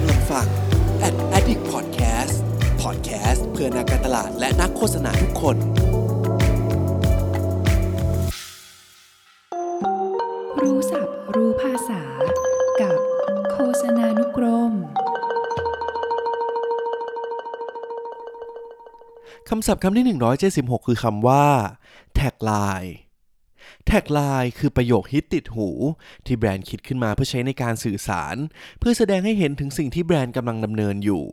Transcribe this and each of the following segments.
กำลังฟัง Ad Addict Podcast Podcast เพื่อนักการตลาดและนักโฆษณาทุกคน รู้ศัพท์รู้ภาษา กับโฆษณานุกรมคำศัพท์คำที่ 176 คือคำว่าแท็กไลน์ แท็กไลน์คือประโยคฮิตติดหู ที่แบรนด์คิดขึ้นมาเพื่อใช้ในการสื่อสาร เพื่อแสดงให้เห็นถึงสิ่งที่แบรนด์กำลังดำเนินอยู่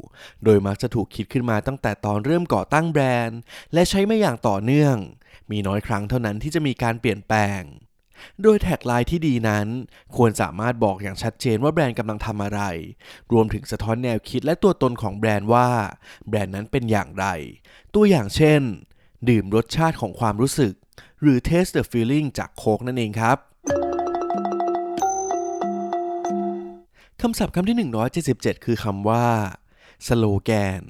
โดยมักจะถูกคิดขึ้นมาตั้งแต่ตอนเริ่มก่อตั้งแบรนด์ และใช้มาอย่างต่อเนื่อง มีน้อยครั้งเท่านั้นที่จะมีการเปลี่ยนแปลง โดย tagline ที่ดีนั้น ควรสามารถบอกอย่างชัดเจนว่าแบรนด์กำลังทำอะไร รวมถึงสะท้อนแนวคิดและตัวตนของแบรนด์ว่า แบรนด์นั้นเป็นอย่างไร ตัวอย่างเช่น ดื่มรสชาติของความรู้สึก หรือ taste the feeling จากโค้กนั่นเองครับคำศัพท์คำที่ 177 คือคำว่าสโลแกน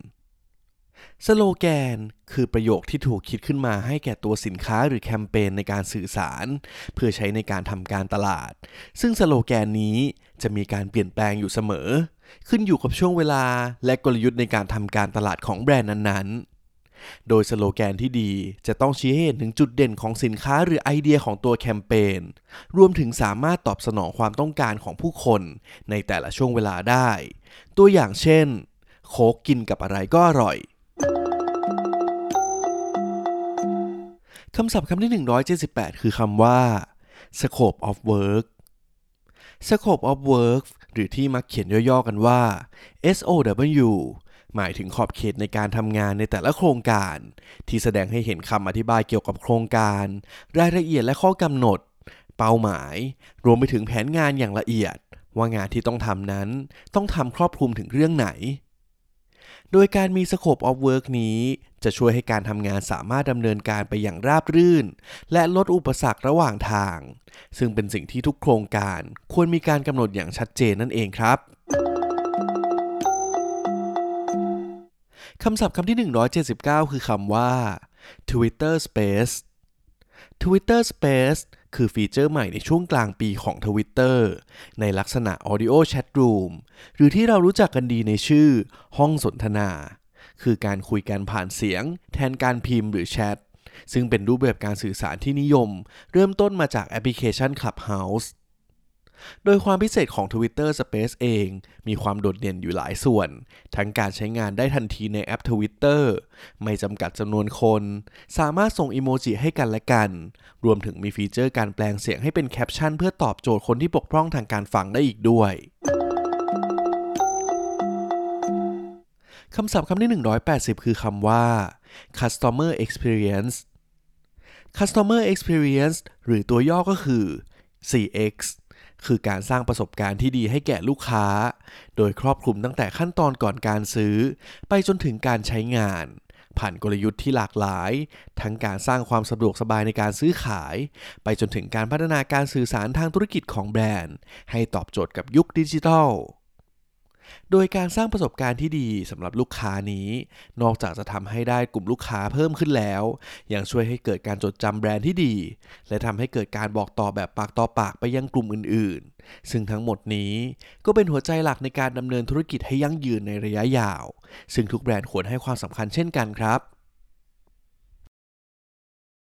สโลแกนคือประโยคที่ถูกคิดขึ้นมาให้แก่ตัวสินค้าหรือแคมเปญในการสื่อสาร เพื่อใช้ในการทำการตลาด ซึ่งสโลแกนนี้จะมีการเปลี่ยนแปลงอยู่เสมอ ขึ้นอยู่กับช่วงเวลาและกลยุทธ์ในการทำการตลาดของแบรนด์นั้นๆ โดยสโลแกนที่ดีจะต้องชี้ให้เห็นถึงจุดเด่นของสินค้าหรือไอเดียของตัวแคมเปญ รวมถึงสามารถตอบสนองความต้องการของผู้คนในแต่ละช่วงเวลาได้ ตัวอย่างเช่น โคกกินกับอะไรก็อร่อยคำศัพท์คำที่ 178 คือคำว่า scope of work scope of work หรือที่มักเขียนย่อๆกันว่า SOW หมายถึงขอบเขตในการทำงานในแต่ละโครงการ ที่แสดงให้เห็นคำอธิบายเกี่ยวกับโครงการ รายละเอียดและข้อกำหนด เป้าหมาย รวมไปถึงแผนงานอย่างละเอียด ว่างานที่ต้องทำนั้น ต้องทำครอบคลุมถึงเรื่องไหน โดยการมี Scope of Work นี้ จะช่วยให้การทำงานสามารถดำเนินการไปอย่างราบรื่น และลดอุปสรรคระหว่างทาง ซึ่งเป็นสิ่งที่ทุกโครงการควรมีการกำหนดอย่างชัดเจนนั่นเองครับ คำศัพท์คำที่ 179 คือคำว่า Twitter Space Twitter Space คือฟีเจอร์ใหม่ในช่วงกลางปีของ Twitter ในลักษณะ Audio Chat Room หรือที่เรารู้จักกันดีในชื่อ ห้องสนทนา คือการคุยกันผ่านเสียง แทนการพิมพ์หรือแชทซึ่งเป็นรูปแบบการสื่อสารที่นิยม เริ่มต้นมาจากแอปพลิเคชัน Clubhouse โดยความพิเศษของ Twitter Space เอง มีความโดดเด่นอยู่หลายส่วน ทั้งการใช้งานได้ทันทีในแอป Twitter ไม่จำกัดจำนวนคน สามารถส่งอีโมจิให้กันและกัน รวมถึงมีฟีเจอร์การแปลงเสียงให้เป็นแคปชั่นเพื่อตอบโจทย์คนที่บกพร่องทางการฟังได้อีกด้วยคำศัพท์คำที่ 180 คือคำว่า customer experience customer experience หรือตัวย่อก็คือ CX คือการสร้างประสบการณ์ที่ดีให้แก่ลูกค้า โดยครอบคลุมตั้งแต่ขั้นตอนก่อนการซื้อ ไปจนถึงการใช้งาน ผ่านกลยุทธ์ที่หลากหลาย ทั้งการสร้างความสะดวกสบายในการซื้อขาย ไปจนถึงการพัฒนาการสื่อสารทางธุรกิจของแบรนด์ ให้ตอบโจทย์กับยุคดิจิทัล โดยการสร้างประสบการณ์ที่ดีสำหรับลูกค้านี้ นอกจากจะทำให้ได้กลุ่มลูกค้าเพิ่มขึ้นแล้ว ยังช่วยให้เกิดการจดจำแบรนด์ที่ดี และทำให้เกิดการบอกต่อแบบปากต่อปากไปยังกลุ่มอื่นๆ ซึ่งทั้งหมดนี้ก็เป็นหัวใจหลักในการดำเนินธุรกิจให้ยั่งยืนในระยะยาว ซึ่งทุกแบรนด์ควรให้ความสำคัญเช่นกันครับ